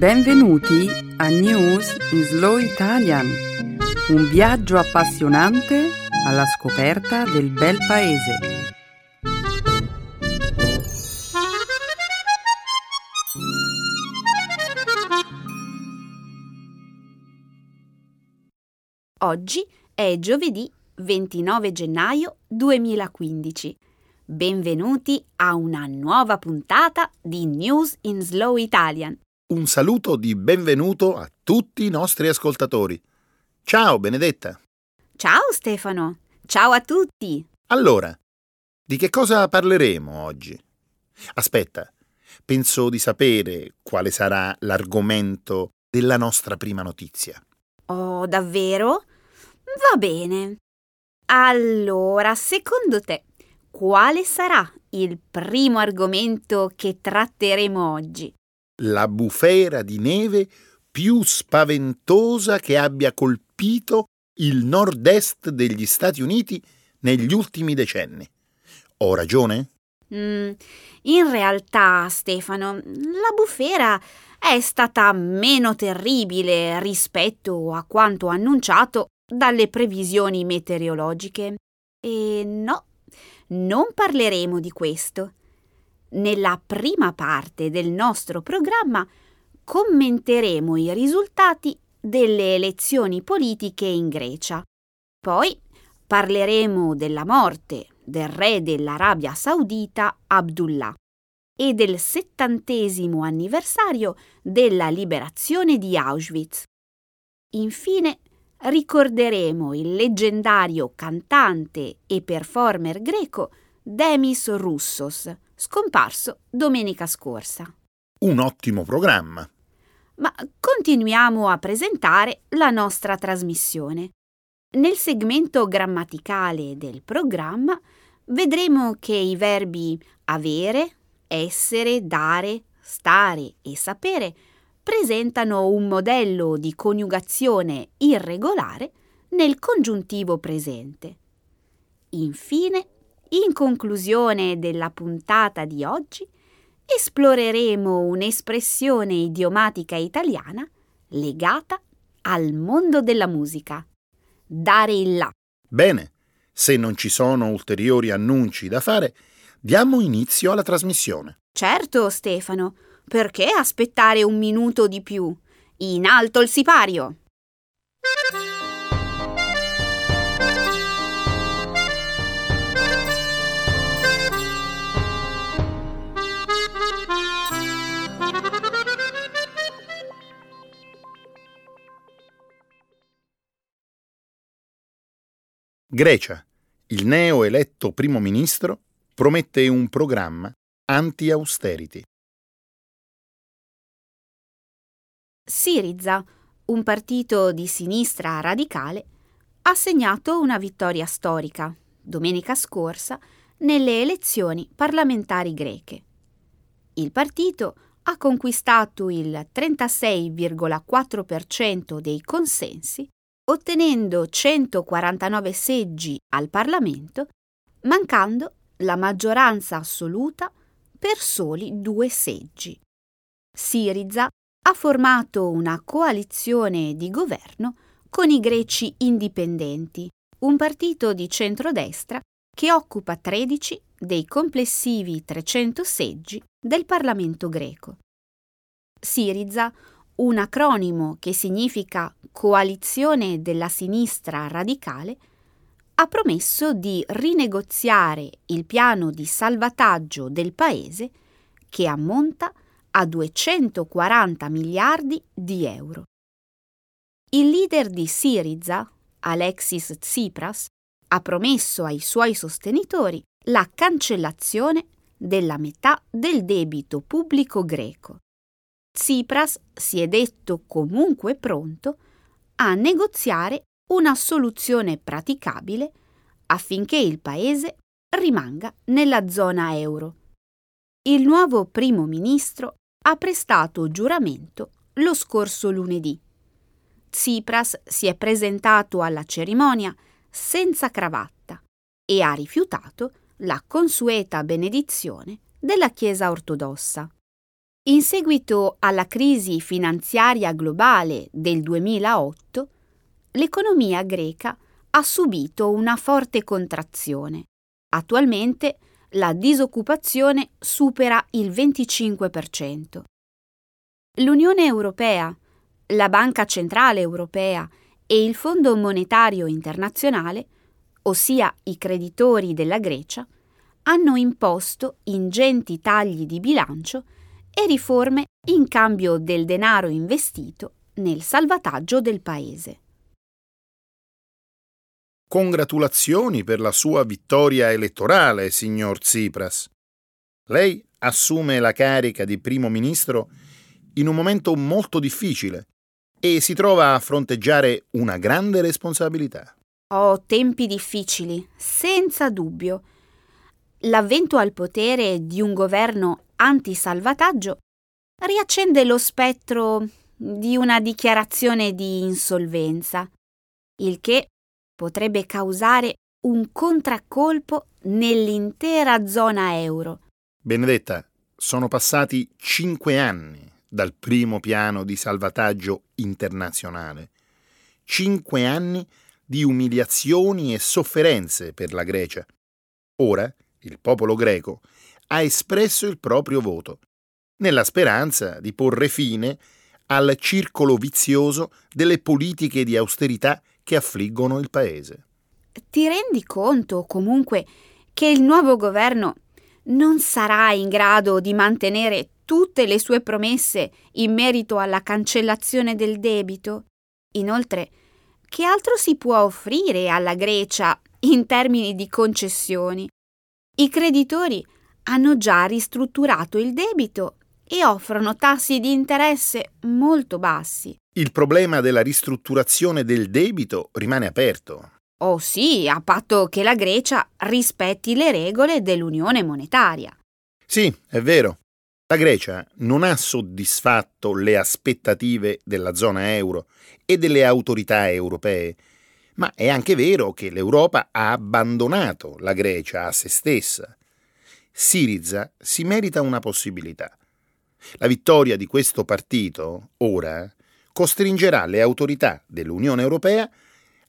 Benvenuti a News in Slow Italian, un viaggio appassionante alla scoperta del bel paese. Oggi è giovedì 29 gennaio 2015. Benvenuti a una nuova puntata di News in Slow Italian. Un saluto di benvenuto a tutti i nostri ascoltatori. Ciao Benedetta. Ciao Stefano. Ciao a tutti. Allora, di che cosa parleremo oggi? Aspetta, penso di sapere quale sarà l'argomento della nostra prima notizia. Oh, davvero? Va bene. Allora, secondo te, quale sarà il primo argomento che tratteremo oggi? La bufera di neve più spaventosa che abbia colpito il nord-est degli Stati Uniti negli ultimi decenni. Ho ragione? Mm, in realtà, Stefano, la bufera è stata meno terribile rispetto a quanto annunciato dalle previsioni meteorologiche. E no, non parleremo di questo. Nella prima parte del nostro programma commenteremo i risultati delle elezioni politiche in Grecia. Poi parleremo della morte del re dell'Arabia Saudita Abdullah e del settantesimo anniversario della liberazione di Auschwitz. Infine ricorderemo il leggendario cantante e performer greco Demis Roussos, scomparso domenica scorsa. Un ottimo programma. Ma continuiamo a presentare la nostra trasmissione. Nel segmento grammaticale del programma vedremo che i verbi avere, essere, dare, stare e sapere presentano un modello di coniugazione irregolare nel congiuntivo presente. Infine, in conclusione della puntata di oggi, esploreremo un'espressione idiomatica italiana legata al mondo della musica. Dare il là. Bene, se non ci sono ulteriori annunci da fare, diamo inizio alla trasmissione. Certo, Stefano. Perché aspettare un minuto di più? In alto il sipario! Grecia. Il neo eletto primo ministro promette un programma anti-austerity. Siriza, un partito di sinistra radicale, ha segnato una vittoria storica, domenica scorsa, nelle elezioni parlamentari greche. Il partito ha conquistato il 36,4% dei consensi, ottenendo 149 seggi al Parlamento, mancando la maggioranza assoluta per soli due seggi. Siriza ha formato una coalizione di governo con i greci indipendenti, un partito di centrodestra che occupa 13 dei complessivi 300 seggi del Parlamento greco. Siriza, un acronimo che significa Coalizione della Sinistra Radicale, ha promesso di rinegoziare il piano di salvataggio del paese che ammonta a a 240 miliardi di euro. Il leader di Syriza, Alexis Tsipras, ha promesso ai suoi sostenitori la cancellazione della metà del debito pubblico greco. Tsipras si è detto comunque pronto a negoziare una soluzione praticabile affinché il paese rimanga nella zona euro. Il nuovo primo ministro ha prestato giuramento lo scorso lunedì. Tsipras si è presentato alla cerimonia senza cravatta e ha rifiutato la consueta benedizione della Chiesa ortodossa. In seguito alla crisi finanziaria globale del 2008, l'economia greca ha subito una forte contrazione. Attualmente la disoccupazione supera il 25%. L'Unione Europea, la Banca Centrale Europea e il Fondo Monetario Internazionale, ossia i creditori della Grecia, hanno imposto ingenti tagli di bilancio e riforme in cambio del denaro investito nel salvataggio del paese. Congratulazioni per la sua vittoria elettorale, signor Tsipras. Lei assume la carica di primo ministro in un momento molto difficile e si trova a fronteggiare una grande responsabilità. Ho tempi difficili, senza dubbio. L'avvento al potere di un governo anti-salvataggio riaccende lo spettro di una dichiarazione di insolvenza, il che potrebbe causare un contraccolpo nell'intera zona euro. Benedetta, sono passati cinque anni dal primo piano di salvataggio internazionale. Cinque anni di umiliazioni e sofferenze per la Grecia. Ora il popolo greco ha espresso il proprio voto, nella speranza di porre fine al circolo vizioso delle politiche di austerità che affliggono il paese. Ti rendi conto, comunque, che il nuovo governo non sarà in grado di mantenere tutte le sue promesse in merito alla cancellazione del debito? Inoltre, che altro si può offrire alla Grecia in termini di concessioni? I creditori hanno già ristrutturato il debito e offrono tassi di interesse molto bassi. Il problema della ristrutturazione del debito rimane aperto. Oh sì, a patto che la Grecia rispetti le regole dell'Unione monetaria. Sì, è vero. La Grecia non ha soddisfatto le aspettative della zona euro e delle autorità europee, ma è anche vero che l'Europa ha abbandonato la Grecia a se stessa. Siriza si merita una possibilità. La vittoria di questo partito, ora, costringerà le autorità dell'Unione Europea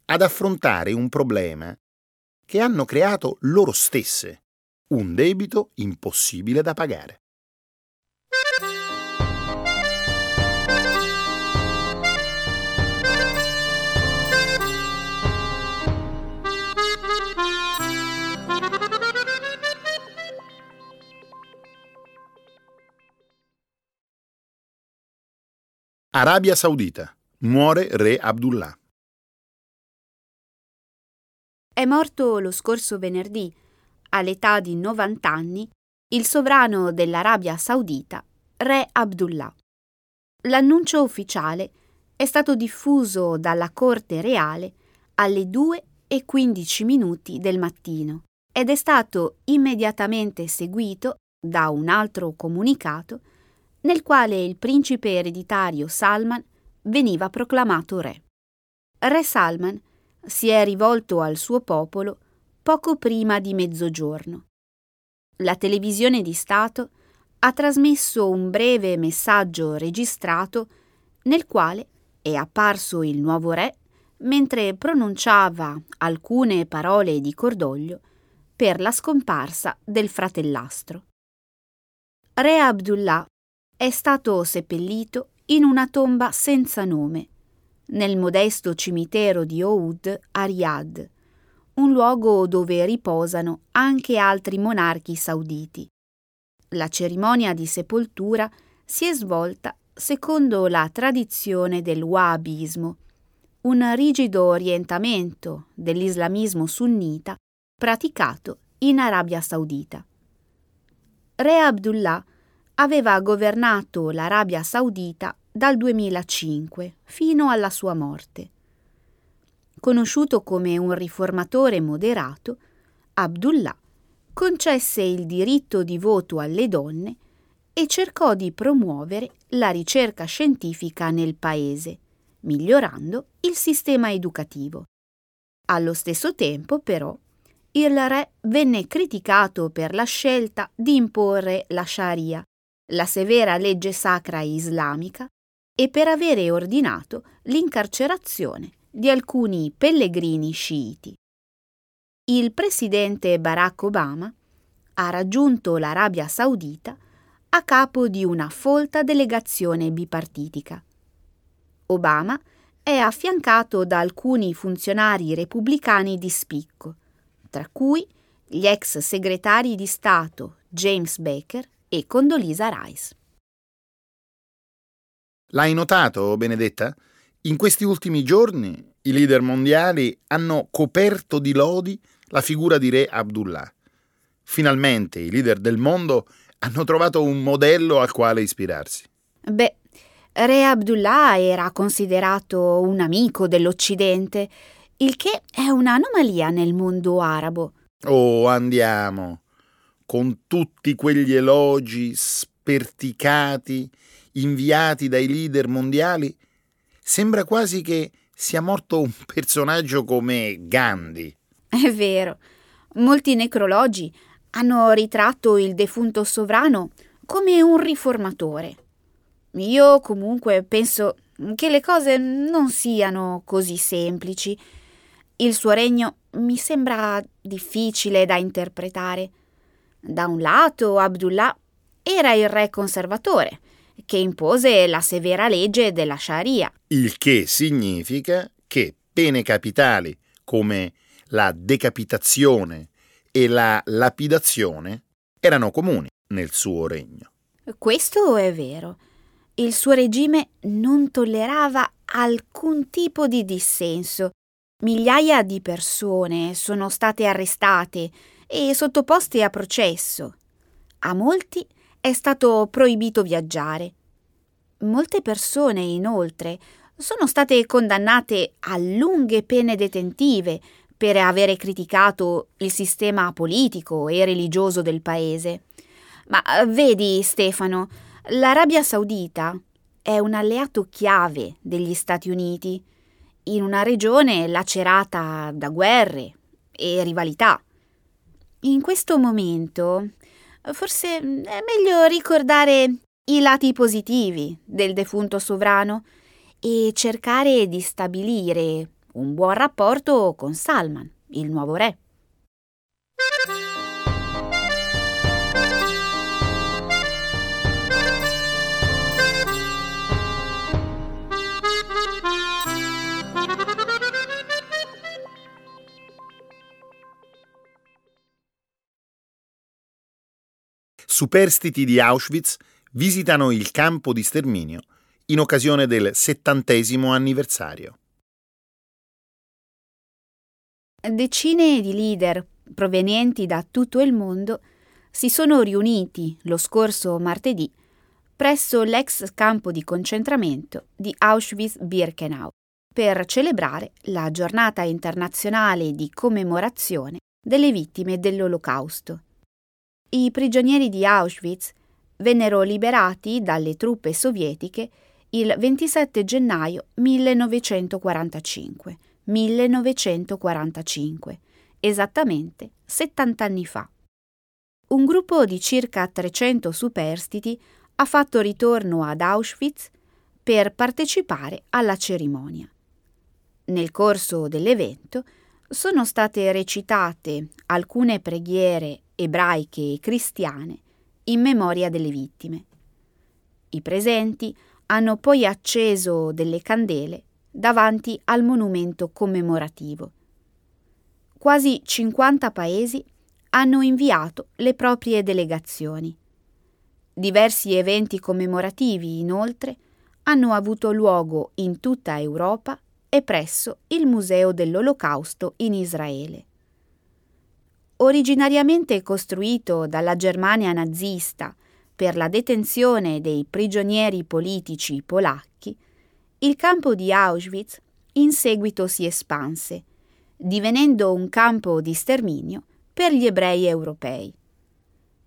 ad affrontare un problema che hanno creato loro stesse, un debito impossibile da pagare. Arabia Saudita. Muore re Abdullah. È morto lo scorso venerdì, all'età di 90 anni, il sovrano dell'Arabia Saudita, re Abdullah. L'annuncio ufficiale è stato diffuso dalla corte reale alle 2 e 15 minuti del mattino ed è stato immediatamente seguito da un altro comunicato nel quale il principe ereditario Salman veniva proclamato re. Re Salman si è rivolto al suo popolo poco prima di mezzogiorno. La televisione di Stato ha trasmesso un breve messaggio registrato nel quale è apparso il nuovo re mentre pronunciava alcune parole di cordoglio per la scomparsa del fratellastro. Re Abdullah è stato seppellito in una tomba senza nome, nel modesto cimitero di Oud a Riyadh, un luogo dove riposano anche altri monarchi sauditi. La cerimonia di sepoltura si è svolta secondo la tradizione del Wahhabismo, un rigido orientamento dell'islamismo sunnita praticato in Arabia Saudita. Re Abdullah aveva governato l'Arabia Saudita dal 2005 fino alla sua morte. Conosciuto come un riformatore moderato, Abdullah concesse il diritto di voto alle donne e cercò di promuovere la ricerca scientifica nel paese, migliorando il sistema educativo. Allo stesso tempo, però, il re venne criticato per la scelta di imporre la Sharia, la severa legge sacra islamica e per avere ordinato l'incarcerazione di alcuni pellegrini sciiti. Il presidente Barack Obama ha raggiunto l'Arabia Saudita a capo di una folta delegazione bipartitica. Obama è affiancato da alcuni funzionari repubblicani di spicco, tra cui gli ex segretari di Stato James Baker e Condoleezza Rice. L'hai notato, Benedetta? In questi ultimi giorni i leader mondiali hanno coperto di lodi la figura di Re Abdullah. Finalmente i leader del mondo hanno trovato un modello al quale ispirarsi. Beh, Re Abdullah era considerato un amico dell'Occidente, il che è un'anomalia nel mondo arabo. Oh, andiamo. Con tutti quegli elogi sperticati inviati dai leader mondiali, sembra quasi che sia morto un personaggio come Gandhi. È vero. Molti necrologi hanno ritratto il defunto sovrano come un riformatore. Io comunque penso che le cose non siano così semplici. Il suo regno mi sembra difficile da interpretare. Da un lato, Abdullah era il re conservatore, che impose la severa legge della Sharia. Il che significa che pene capitali come la decapitazione e la lapidazione erano comuni nel suo regno. Questo è vero. Il suo regime non tollerava alcun tipo di dissenso. Migliaia di persone sono state arrestate e sottoposte a processo. A molti è stato proibito viaggiare. Molte persone, inoltre, sono state condannate a lunghe pene detentive per avere criticato il sistema politico e religioso del paese. Ma vedi, Stefano, l'Arabia Saudita è un alleato chiave degli Stati Uniti in una regione lacerata da guerre e rivalità. In questo momento forse è meglio ricordare i lati positivi del defunto sovrano e cercare di stabilire un buon rapporto con Salman, il nuovo re. Superstiti di Auschwitz visitano il campo di sterminio in occasione del settantesimo anniversario. Decine di leader provenienti da tutto il mondo si sono riuniti lo scorso martedì presso l'ex campo di concentramento di Auschwitz-Birkenau per celebrare la giornata internazionale di commemorazione delle vittime dell'Olocausto. I prigionieri di Auschwitz vennero liberati dalle truppe sovietiche il 27 gennaio 1945. 1945, esattamente 70 anni fa. Un gruppo di circa 300 superstiti ha fatto ritorno ad Auschwitz per partecipare alla cerimonia. Nel corso dell'evento sono state recitate alcune preghiere ebraiche e cristiane in memoria delle vittime. I presenti hanno poi acceso delle candele davanti al monumento commemorativo. Quasi 50 paesi hanno inviato le proprie delegazioni. Diversi eventi commemorativi, inoltre, hanno avuto luogo in tutta Europa e presso il Museo dell'Olocausto in Israele. Originariamente costruito dalla Germania nazista per la detenzione dei prigionieri politici polacchi, il campo di Auschwitz in seguito si espanse, divenendo un campo di sterminio per gli ebrei europei.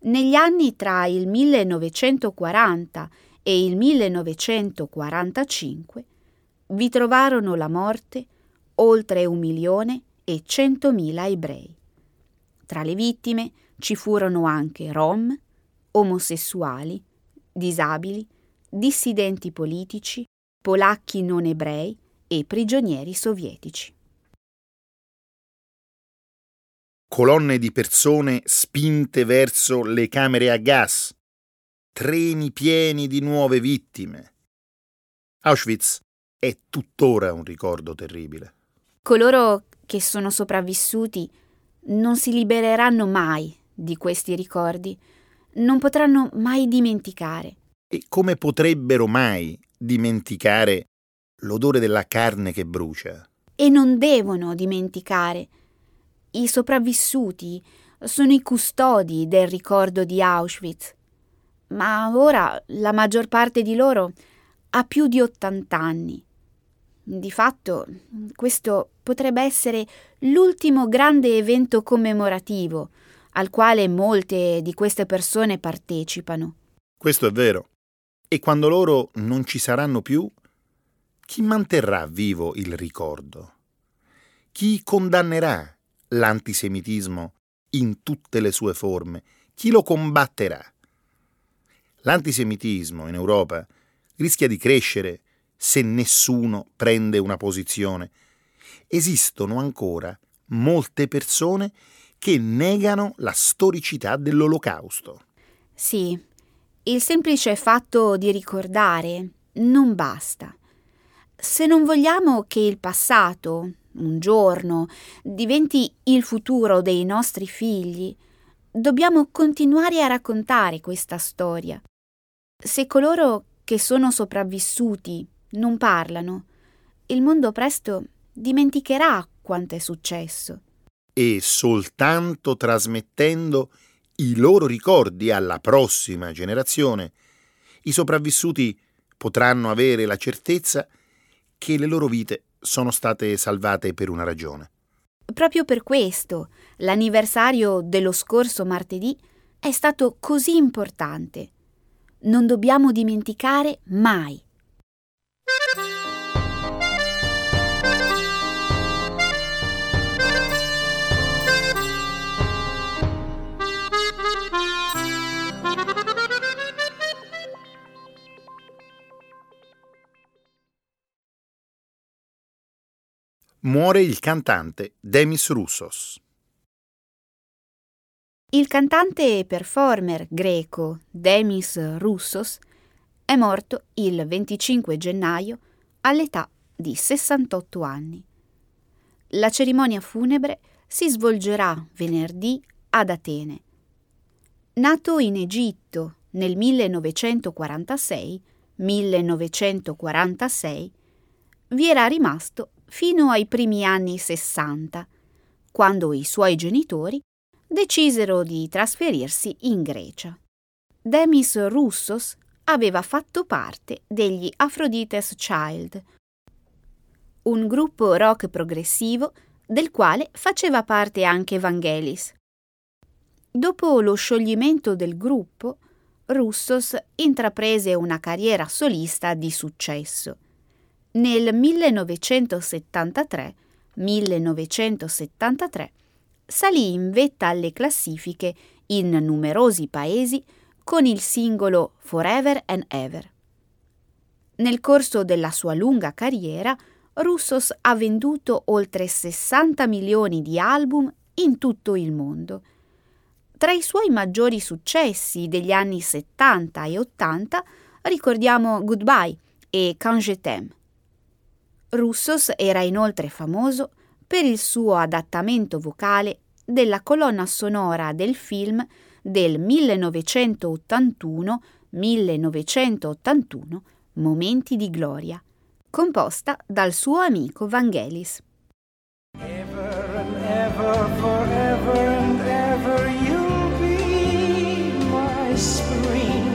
Negli anni tra il 1940 e il 1945 vi trovarono la morte oltre un milione e centomila ebrei. Tra le vittime ci furono anche rom, omosessuali, disabili, dissidenti politici, polacchi non ebrei e prigionieri sovietici. Colonne di persone spinte verso le camere a gas, treni pieni di nuove vittime. Auschwitz è tuttora un ricordo terribile. Coloro che sono sopravvissuti non si libereranno mai di questi ricordi, non potranno mai dimenticare. E come potrebbero mai dimenticare l'odore della carne che brucia? E non devono dimenticare. I sopravvissuti sono i custodi del ricordo di Auschwitz. Ma ora la maggior parte di loro ha più di 80 anni. Di fatto, questo potrebbe essere l'ultimo grande evento commemorativo al quale molte di queste persone partecipano. Questo è vero. E quando loro non ci saranno più, chi manterrà vivo il ricordo? Chi condannerà l'antisemitismo in tutte le sue forme? Chi lo combatterà? L'antisemitismo in Europa rischia di crescere se nessuno prende una posizione. Esistono ancora molte persone che negano la storicità dell'olocausto. Sì, il semplice fatto di ricordare non basta. Se non vogliamo che il passato, un giorno, diventi il futuro dei nostri figli, dobbiamo continuare a raccontare questa storia. Se coloro che sono sopravvissuti non parlano, il mondo presto dimenticherà quanto è successo. E soltanto trasmettendo i loro ricordi alla prossima generazione, i sopravvissuti potranno avere la certezza che le loro vite sono state salvate per una ragione. Proprio per questo l'anniversario dello scorso martedì è stato così importante. Non dobbiamo dimenticare mai muore il cantante Demis Roussos. Il cantante e performer greco Demis Roussos è morto il 25 gennaio all'età di 68 anni. La cerimonia funebre si svolgerà venerdì ad Atene. Nato in Egitto nel 1946, 1946 vi era rimasto fino ai primi anni 60, quando i suoi genitori decisero di trasferirsi in Grecia. Demis Roussos aveva fatto parte degli Aphrodite's Child, un gruppo rock progressivo del quale faceva parte anche Vangelis. Dopo lo scioglimento del gruppo, Roussos intraprese una carriera solista di successo nel 1973, 1973 salì in vetta alle classifiche in numerosi paesi con il singolo Forever and Ever. Nel corso della sua lunga carriera, Russos ha venduto oltre 60 milioni di album in tutto il mondo. Tra i suoi maggiori successi degli anni 70 e 80 ricordiamo Goodbye e Quand je t'aime. Russos era inoltre famoso per il suo adattamento vocale della colonna sonora del film del 1981-1981 Momenti di gloria, composta dal suo amico Vangelis. Ever and ever, forever and ever you'll be my spring,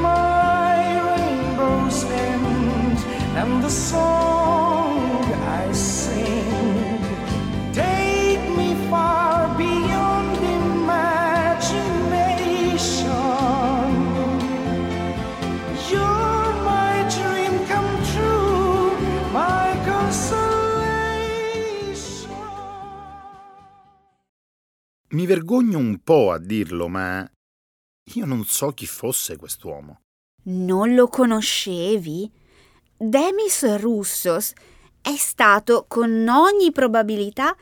my rainbow's end and the song Mi vergogno un po' a dirlo, ma Io non so chi fosse quest'uomo. Non lo conoscevi? Demis Roussos è stato, con ogni probabilità,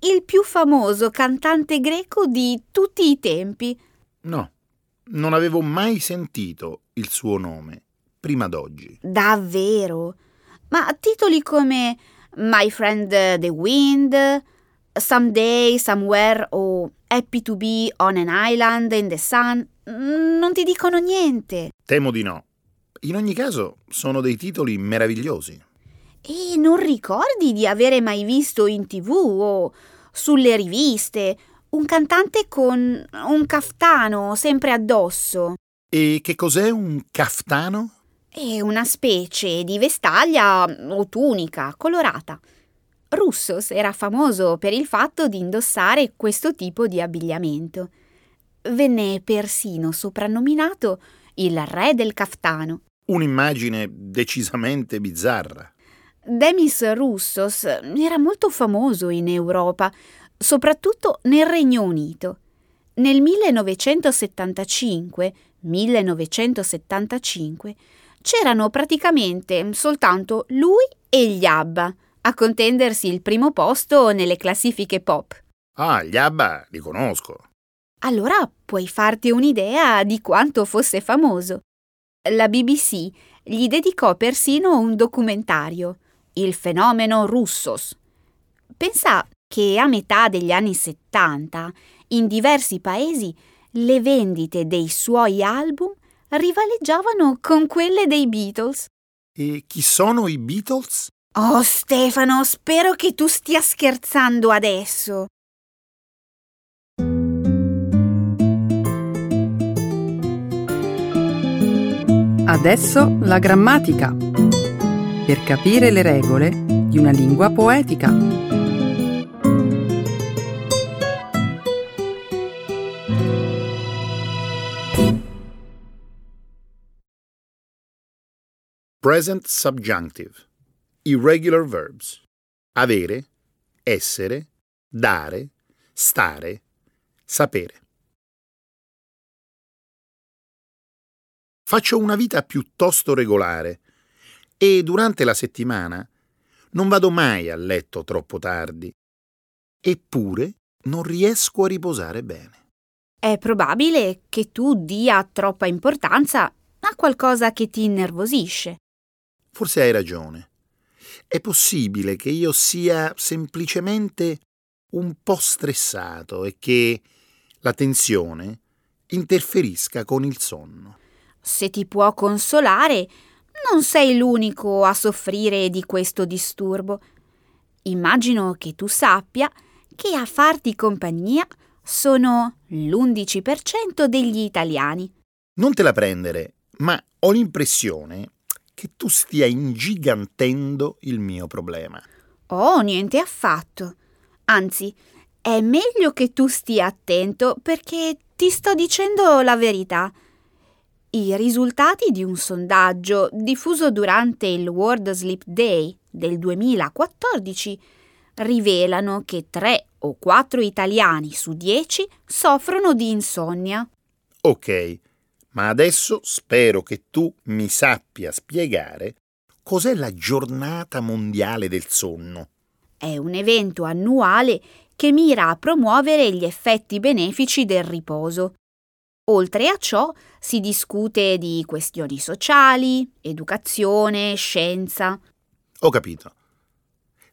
il più famoso cantante greco di tutti i tempi. No, non avevo mai sentito il suo nome prima d'oggi. Davvero? Ma titoli come My Friend the Wind, Someday, Somewhere o Happy to be on an island in the sun non ti dicono niente. Temo di no. In ogni caso, sono dei titoli meravigliosi. E non ricordi di avere mai visto in tv o sulle riviste un cantante con un caftano sempre addosso? E che cos'è un caftano? È una specie di vestaglia o tunica colorata. Russos era famoso per il fatto di indossare questo tipo di abbigliamento. Venne persino soprannominato il re del caftano. Un'immagine decisamente bizzarra. Demis Russos era molto famoso in Europa, soprattutto nel Regno Unito. Nel 1975, 1975 c'erano praticamente soltanto lui e gli ABBA a contendersi il primo posto nelle classifiche pop. Ah, gli ABBA li conosco. Allora puoi farti un'idea di quanto fosse famoso. La BBC gli dedicò persino un documentario, Il fenomeno Russos. Pensa che a metà degli anni 70, in diversi paesi, le vendite dei suoi album rivaleggiavano con quelle dei Beatles. E chi sono i Beatles? Oh Stefano, spero che tu stia scherzando adesso. Adesso la grammatica. Per capire le regole di una lingua poetica. Present subjunctive. Irregular verbs. Avere, essere, dare, stare, sapere. Faccio una vita piuttosto regolare e durante la settimana non vado mai a letto troppo tardi. Eppure non riesco a riposare bene. È probabile che tu dia troppa importanza a qualcosa che ti innervosisce. Forse hai ragione. È possibile che io sia semplicemente un po' stressato e che la tensione interferisca con il sonno. Se ti può consolare, non sei l'unico a soffrire di questo disturbo. Immagino che tu sappia che a farti compagnia sono l'11% degli italiani. Non te la prendere, ma ho l'impressione che tu stia ingigantendo il mio problema. Oh, niente affatto. Anzi, è meglio che tu stia attento perché ti sto dicendo la verità. I risultati di un sondaggio diffuso durante il World Sleep Day del 2014 rivelano che 3 o 4 italiani su 10 soffrono di insonnia. Ok, ma adesso spero che tu mi sappia spiegare cos'è la giornata mondiale del sonno. È un evento annuale che mira a promuovere gli effetti benefici del riposo. Oltre a ciò si discute di questioni sociali, educazione, scienza. Ho capito.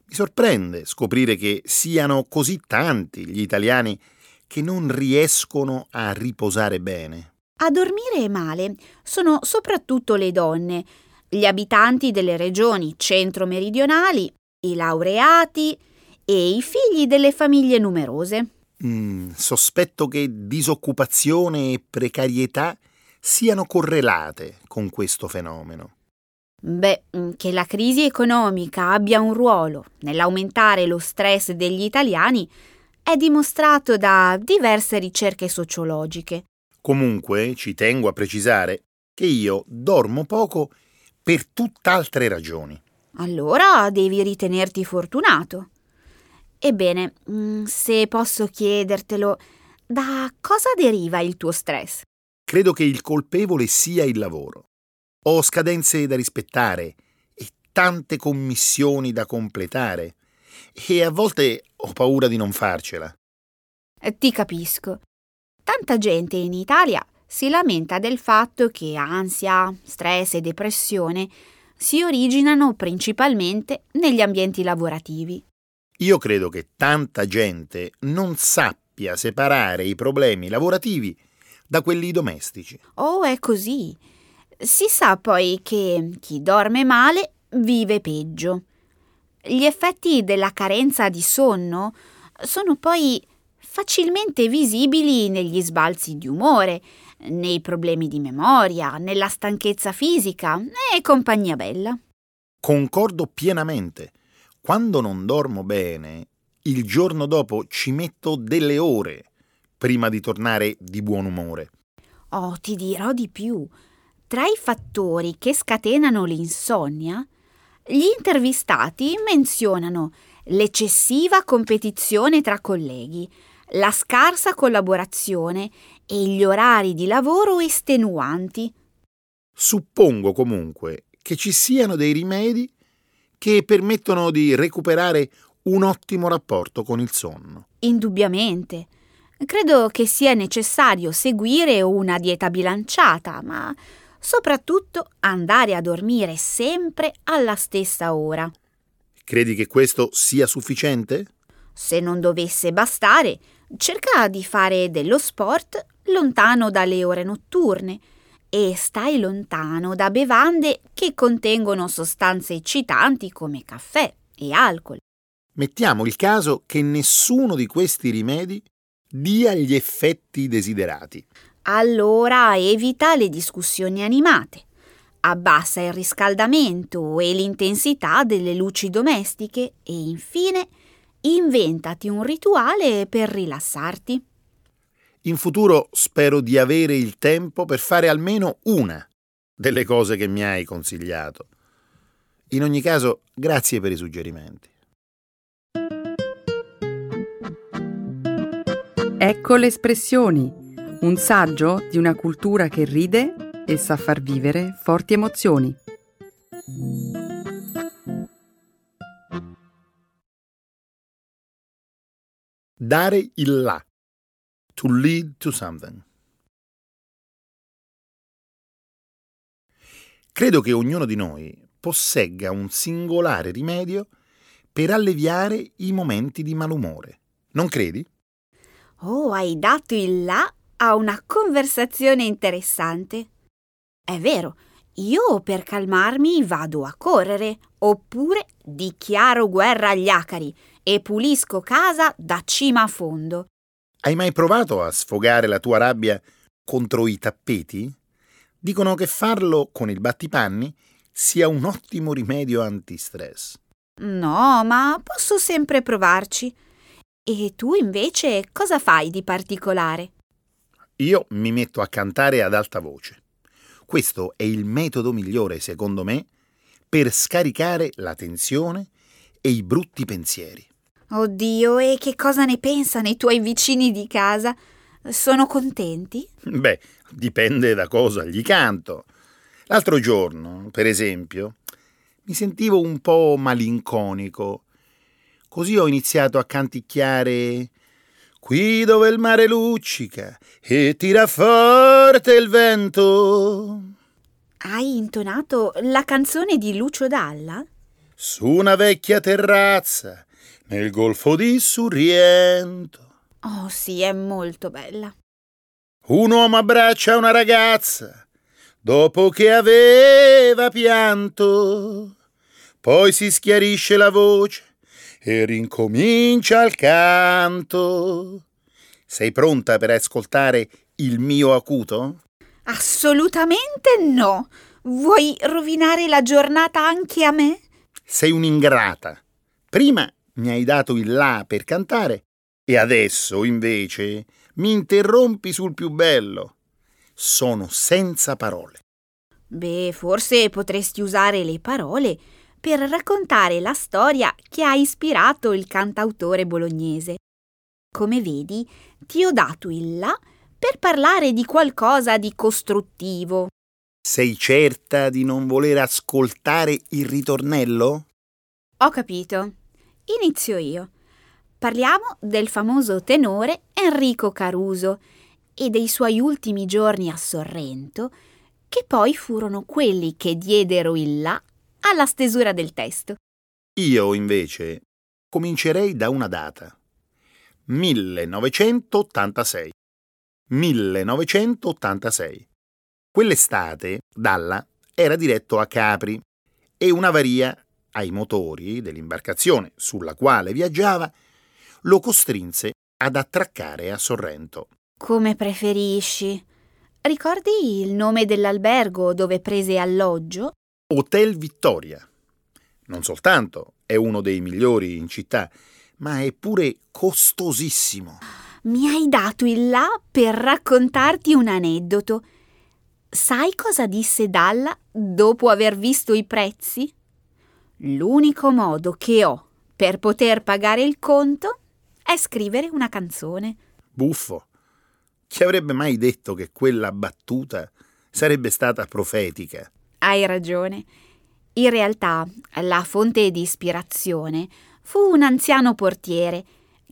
Mi sorprende scoprire che siano così tanti gli italiani che non riescono a riposare bene. A dormire male sono soprattutto le donne, gli abitanti delle regioni centro-meridionali, i laureati e i figli delle famiglie numerose. Mm, sospetto che disoccupazione e precarietà siano correlate con questo fenomeno. Beh, mm, che la crisi economica abbia un ruolo nell'aumentare lo stress degli italiani è dimostrato da diverse ricerche sociologiche. Comunque ci tengo a precisare che io dormo poco per tutt'altre ragioni. Allora devi ritenerti fortunato. Ebbene, mm, se posso chiedertelo, da cosa deriva il tuo stress? Credo che il colpevole sia il lavoro. Ho scadenze da rispettare e tante commissioni da completare e a volte ho paura di non farcela. Ti capisco. Tanta gente in Italia si lamenta del fatto che ansia, stress e depressione si originano principalmente negli ambienti lavorativi. Io credo che tanta gente non sappia separare i problemi lavorativi da quelli domestici. Oh, è così. Si sa poi che chi dorme male vive peggio. Gli effetti della carenza di sonno sono poi facilmente visibili negli sbalzi di umore, nei problemi di memoria, nella stanchezza fisica e compagnia bella. Concordo pienamente. Quando non dormo bene, il giorno dopo ci metto delle ore prima di tornare di buon umore. Oh, ti dirò di più. Tra i fattori che scatenano l'insonnia, gli intervistati menzionano l'eccessiva competizione tra colleghi, la scarsa collaborazione e gli orari di lavoro estenuanti. Suppongo comunque che ci siano dei rimedi che permettono di recuperare un ottimo rapporto con il sonno. Indubbiamente. Credo che sia necessario seguire una dieta bilanciata, ma soprattutto andare a dormire sempre alla stessa ora. Credi che questo sia sufficiente? Se non dovesse bastare, cerca di fare dello sport lontano dalle ore notturne e stai lontano da bevande che contengono sostanze eccitanti come caffè e alcol. Mettiamo il caso che nessuno di questi rimedi dia gli effetti desiderati. Allora evita le discussioni animate, abbassa il riscaldamento e l'intensità delle luci domestiche e infine inventati un rituale per rilassarti. In futuro spero di avere il tempo per fare almeno una delle cose che mi hai consigliato. In ogni caso, grazie per i suggerimenti. Ecco le espressioni, un saggio di una cultura che ride e sa far vivere forti emozioni. Dare il là. To lead to something. Credo che ognuno di noi possegga un singolare rimedio per alleviare i momenti di malumore. Non credi? Oh, hai dato il là a una conversazione interessante. È vero, io per calmarmi vado a correre, oppure dichiaro guerra agli acari e pulisco casa da cima a fondo. Hai mai provato a sfogare la tua rabbia contro i tappeti? Dicono che farlo con il battipanni sia un ottimo rimedio antistress. No, ma posso sempre provarci. E tu invece cosa fai di particolare? Io mi metto a cantare ad alta voce. Questo è il metodo migliore, secondo me, per scaricare la tensione e i brutti pensieri. Oddio, e che cosa ne pensano i tuoi vicini di casa? Sono contenti? Beh, dipende da cosa gli canto. L'altro giorno, per esempio, mi sentivo un po' malinconico Così ho iniziato a canticchiare Qui dove il mare luccica e tira forte il vento. Hai intonato la canzone di Lucio Dalla? Su una vecchia terrazza nel golfo di Sorrento. Oh sì, è molto bella. Un uomo abbraccia una ragazza dopo che aveva pianto. Poi si schiarisce la voce e rincomincia il canto. Sei pronta per ascoltare il mio acuto? Assolutamente no. Vuoi rovinare la giornata anche a me? Sei un'ingrata. Prima mi hai dato il là per cantare e adesso, invece, mi interrompi sul più bello. Sono senza parole. Beh, forse potresti usare le parole per raccontare la storia che ha ispirato il cantautore bolognese. Come vedi, ti ho dato il là per parlare di qualcosa di costruttivo. Sei certa di non voler ascoltare il ritornello? Ho capito. Inizio io. Parliamo del famoso tenore Enrico Caruso e dei suoi ultimi giorni a Sorrento, che poi furono quelli che diedero il là alla stesura del testo. Io, invece, comincerei da una data. 1986. 1986. Quell'estate Dalla era diretto a Capri e un'avaria ai motori dell'imbarcazione sulla quale viaggiava lo costrinse ad attraccare a Sorrento. Come preferisci. Ricordi il nome dell'albergo dove prese alloggio? Hotel Vittoria. Non soltanto è uno dei migliori in città, ma è pure costosissimo. Mi hai dato il là per raccontarti un aneddoto Sai cosa disse Dalla dopo aver visto i prezzi? L'unico modo che ho per poter pagare il conto è scrivere una canzone. Buffo. Chi avrebbe mai detto che quella battuta sarebbe stata profetica? Hai ragione. In realtà la fonte di ispirazione fu un anziano portiere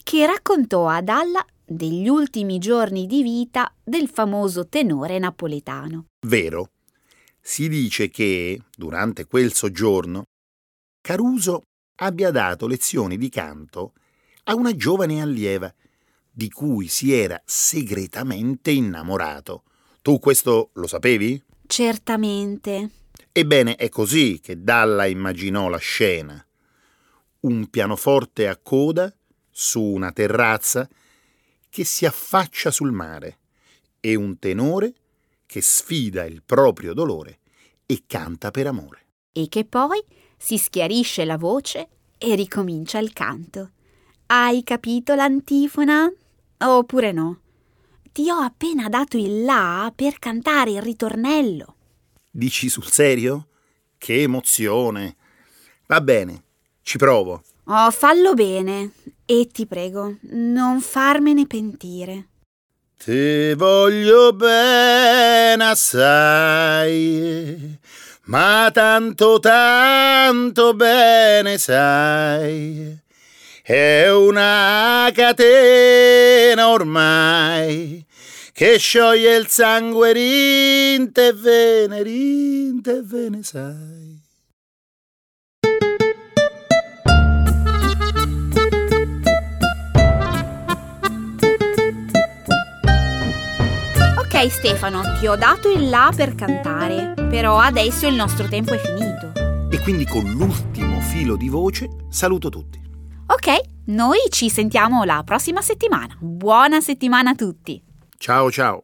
che raccontò a Dalla degli ultimi giorni di vita del famoso tenore napoletano. Vero. Si dice che, durante quel soggiorno, Caruso abbia dato lezioni di canto a una giovane allieva di cui si era segretamente innamorato. Tu questo lo sapevi? Certamente. Ebbene, è così che Dalla immaginò la scena. Un pianoforte a coda su una terrazza che si affaccia sul mare e un tenore che sfida il proprio dolore e canta per amore. E che poi si schiarisce la voce e ricomincia il canto. Hai capito l'antifona? Oppure no? Ti ho appena dato il là per cantare il ritornello. Dici sul serio? Che emozione! Va bene, ci provo. Oh, fallo bene e ti prego, non farmene pentire. Ti voglio bene assai, ma tanto tanto bene sai. È una catena ormai che scioglie il sangue rinte e vene, rinte e vene sai. Stefano, ti ho dato il là per cantare, però adesso il nostro tempo è finito. E quindi con l'ultimo filo di voce saluto tutti. Ok, noi ci sentiamo la prossima settimana. Buona settimana a tutti. Ciao ciao.